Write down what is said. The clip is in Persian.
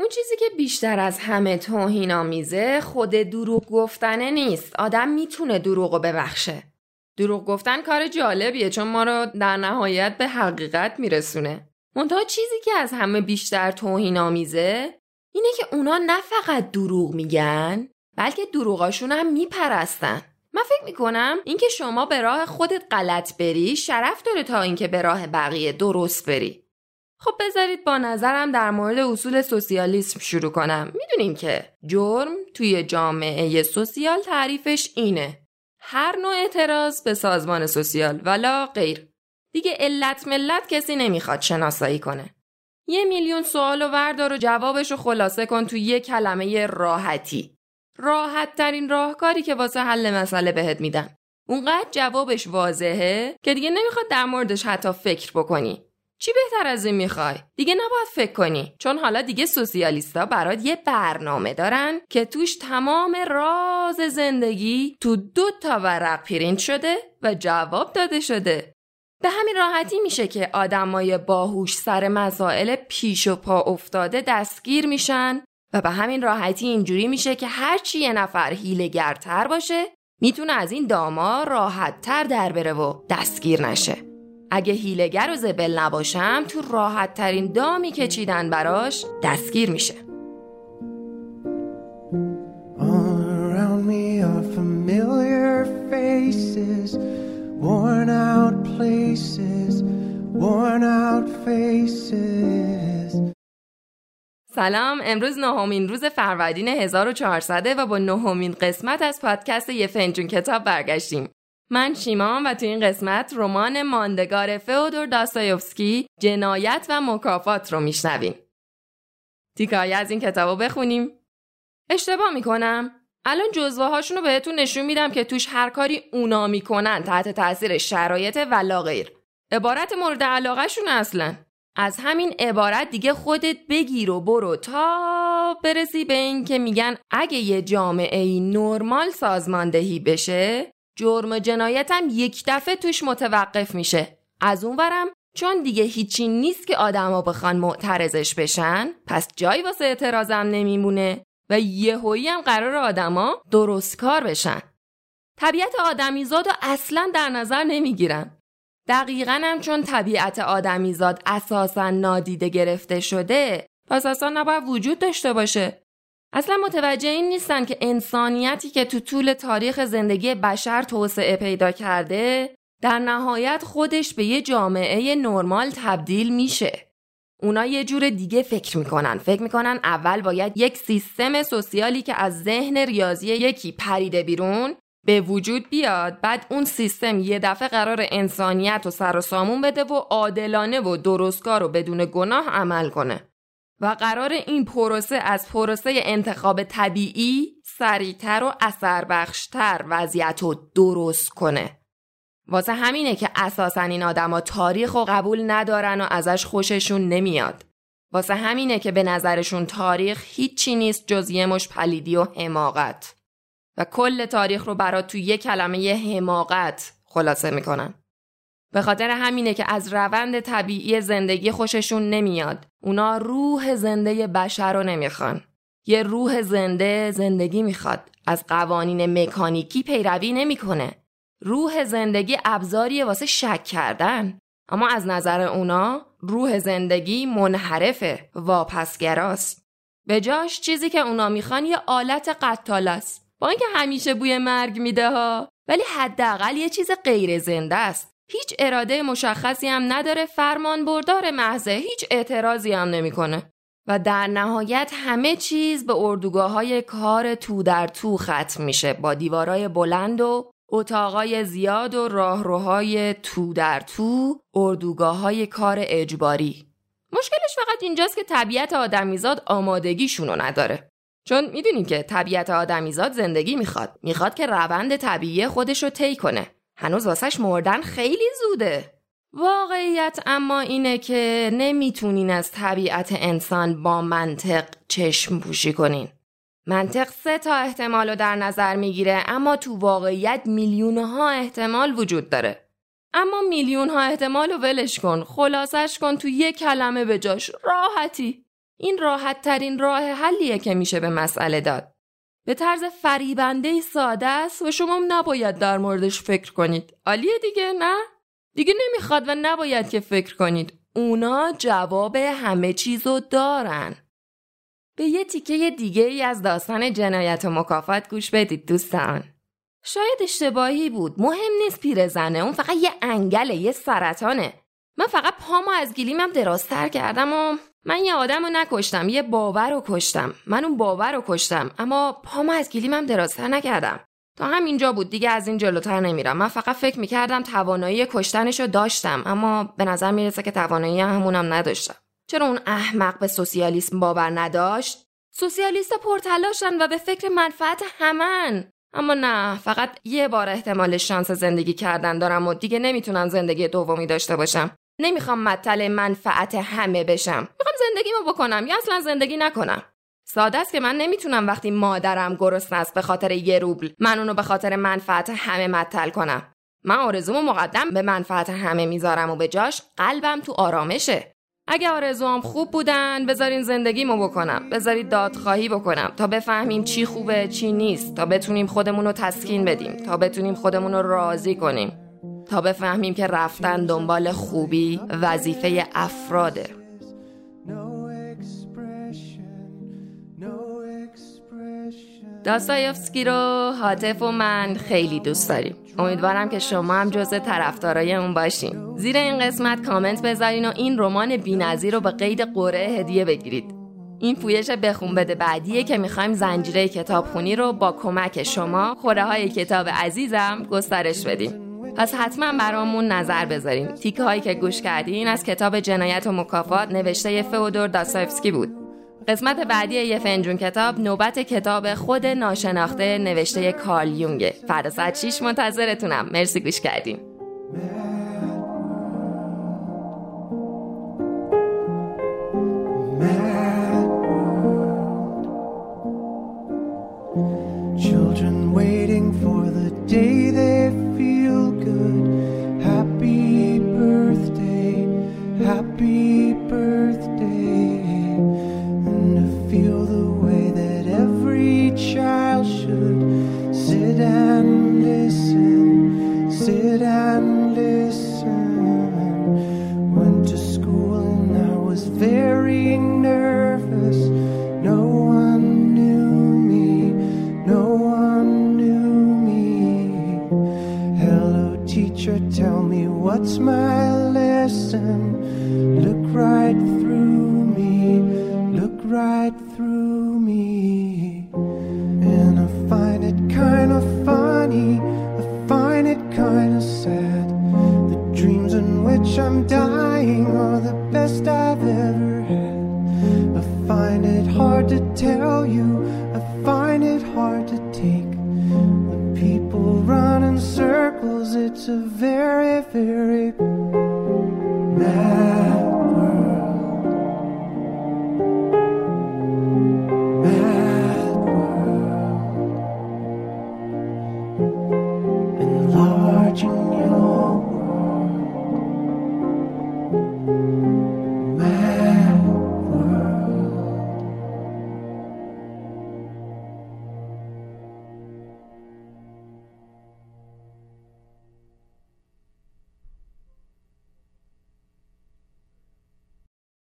اون چیزی که بیشتر از همه توهین آمیزه خود دروغ گفتنه نیست. آدم می‌تونه دروغ ببخشه. دروغ گفتن کار جالبیه چون ما رو در نهایت به حقیقت میرسونه. منتها چیزی که از همه بیشتر توهین آمیزه اینه که اونا نه فقط دروغ میگن بلکه دروغاشون هم میپرستن. من فکر می‌کنم اینکه شما به راه خودت غلط بری شرف داره تا اینکه به راه بقیه درست بری. خب بذارید با نظرم در مورد اصول سوسیالیسم شروع کنم. می‌دونیم که جرم توی جامعه سوسیال تعریفش اینه. هر نوع اعتراض به سازمان سوسیال ولا غیر. دیگه علت ملت کسی نمی‌خواد شناسایی کنه. یه میلیون سوال و وردار و جوابش رو خلاصه کن تو یه کلمه راحتی. راحت ترین راهکاری که واسه حل مسئله بهت میدم. اونقدر جوابش واضحه که دیگه نمی‌خواد در موردش حتی فکر بکنی. چی بهتر از این می‌خوای؟ دیگه نباید فکر کنی. چون حالا دیگه سوسیالیستا برات یه برنامه دارن که توش تمام راز زندگی تو دو تا ورق پرینت شده و جواب داده شده. به همین راحتی میشه که آدمای باهوش سر مسائل پیش و پا افتاده دستگیر میشن و به همین راحتی اینجوری میشه که هرچی یه نفر هیلگرتر باشه می‌تونه از این داما راحتتر در بره و دستگیر نشه. اگه هیلگر و زبل نباشم تو راحت ترین دامی که چیدن براش دستگیر میشه worn out places, worn out faces. سلام امروز نهمین روز فروردین 1400 و با نهمین قسمت از پادکست یه فنجون کتاب برگشتیم من شیمان و تو این قسمت رمان ماندگار فئودور داستایوفسکی جنایت و مکافات رو میشنویم. تیکایی از این کتاب بخونیم. اشتباه می‌کنم. الان جزوه هاشون رو بهتون نشون میدم که توش هر کاری اونا می‌کنن تحت تاثیر شرایط ولا غیر عبارت مورد علاقه شون اصلا. از همین عبارت دیگه خودت بگیر و برو تا برسی به این که میگن اگه یه جامعه ای نرمال سازماندهی بشه جرم جنایتم یک دفعه توش متوقف میشه. از اونورم چون دیگه هیچی نیست که آدما بخوان معترضش بشن پس جایی واسه اعتراضم نمیمونه و یهویی هم قرار آدما درست کار بشن. طبیعت آدمیزاد رو اصلا در نظر نمی‌گیرن دقیقا هم چون طبیعت آدمیزاد اساسا نادیده گرفته شده پس اصلا نباید وجود داشته باشه. اصلا متوجه این نیستن که انسانیتی که تو طول تاریخ زندگی بشر توسعه پیدا کرده در نهایت خودش به یه جامعه نرمال تبدیل میشه. اونا یه جور دیگه فکر می‌کنن. فکر می‌کنن اول باید یک سیستم سوسیالی که از ذهن ریاضی یکی پریده بیرون به وجود بیاد بعد اون سیستم یه دفعه قرار انسانیت و سر و سامون بده و عادلانه و درستکار و بدون گناه عمل کنه. و قرار این پروسه از پروسه انتخاب طبیعی سریعتر و اثر بخشتر وضعیت رو درست کنه واسه همینه که اساسا این آدما تاریخ و قبول ندارن و ازش خوششون نمیاد. واسه همینه که به نظرشون تاریخ هیچی نیست جز یه مش پلیدی و حماقت. و کل تاریخ رو برات تو یه کلمه حماقت خلاصه می‌کنن. به خاطر همینه که از روند طبیعی زندگی خوششون نمیاد. اونا روح زنده بشر رو نمی‌خوان. یه روح زنده زندگی می‌خواد. از قوانین مکانیکی پیروی نمی‌کنه. روح زندگی ابزاریه واسه شک کردن اما از نظر اونا روح زندگی منحرفه واپسگراست به جاش چیزی که اونا می‌خوان یه آلت قتال است با اینکه همیشه بوی مرگ میده ها ولی حداقل یه چیز غیر زنده است هیچ اراده مشخصی هم نداره فرمان بردار محضه هیچ اعتراضی هم نمی‌کنه. و در نهایت همه چیز به اردوگاه های کار تو در تو ختم میشه. با دیوارای بلند و اتاقای زیاد و راهروهای تو در تو اردوگاه های کار اجباری. مشکلش فقط اینجاست که طبیعت آدمیزاد آمادگیشونو نداره. چون می‌دونیم که طبیعت آدمیزاد زندگی می‌خواد. می‌خواد که روند طبیعی خودش رو طی کنه. هنوز واسش مردن خیلی زوده. واقعیت اما اینه که نمی‌تونین از طبیعت انسان با منطق چشم پوشی کنین. منطق سه تا احتمال رو در نظر می‌گیره اما تو واقعیت میلیون ها احتمال وجود داره. اما میلیون ها احتمال رو ولش کن خلاصش کن تو یه کلمه به جاش راحتی. این راحت ترین راه حلیه که میشه به مسئله داد. به طرز فریبنده ساده است و شما نباید در موردش فکر کنید. عالیه دیگه نه؟ دیگه نمی‌خواد و نباید که فکر کنید. اونا جواب همه چیزو دارن. به یه تیکه دیگه ای از داستان جنایت و مکافات گوش بدید دوستان. شاید اشتباهی بود. مهم نیست پیرزنه. اون فقط یه انگله. یه سرطانه. من فقط پامو از گلیمم درازتر کردم و من یه آدم رو نکشتم. یه باور رو کشتم. من اون باور رو کشتم. اما پامو از گلیمم درازتر نکردم. تا همینجا بود دیگه از این جلوتر نمیرم من فقط فکر می‌کردم توانایی کشتنشو داشتم اما به نظر می‌رسه که توانایی همونم نداشتم چرا اون احمق به سوسیالیسم باور نداشت سوسیالیست پرتلاشن و به فکر منفعت همن اما نه فقط یه بار احتمال شانس زندگی کردن دارم و دیگه نمی‌تونم زندگی دومی داشته باشم نمی‌خوام مطل منفعت همه بشم زندگیمو بکنم یا اصلا زندگی نکنم. ساده است که من نمی‌تونم وقتی مادرم گرسنه است به خاطر یه روبل من اونو به خاطر منفعت همه مطل کنم. من آرزومو مقدم به منفعت همه می‌ذارم و به جاش قلبم تو آرامشه. اگه آرزوام خوب بودن بذارین زندگیمو بکنم. بذارید دادخواهی بکنم تا بفهمیم چی خوبه چی نیست. تا بتونیم خودمون رو تسکین بدیم. تا بتونیم خودمون رو راضی کنیم. تا بفهمیم که رفتن دنبال خوبی وظیفه افراده. داستایفسکی رو حاطف و من خیلی دوست داریم. امیدوارم که شما هم جزء طرفدارای اون باشین. زیر این قسمت کامنت بذارین و این رمان بی‌نظیر رو به قید قرعه هدیه بگیرید. این پویش بخون بده بعدیه که می‌خوایم زنجیره کتابخونی رو با کمک شما خوره های کتاب عزیزم گسترش بدیم. پس حتما برامون نظر بذارین. تیکه هایی که گوش کردین از کتاب جنایت و مکافات نوشته فئودور داستایفسکی بود. قسمت بعدی یه فنجون کتاب نوبت کتاب خود ناشناخته نوشته کارل یونگه فردا ساعت 6 منتظرتونم. مرسی گوش کردیم. teacher, tell me what's my lesson. Look right through.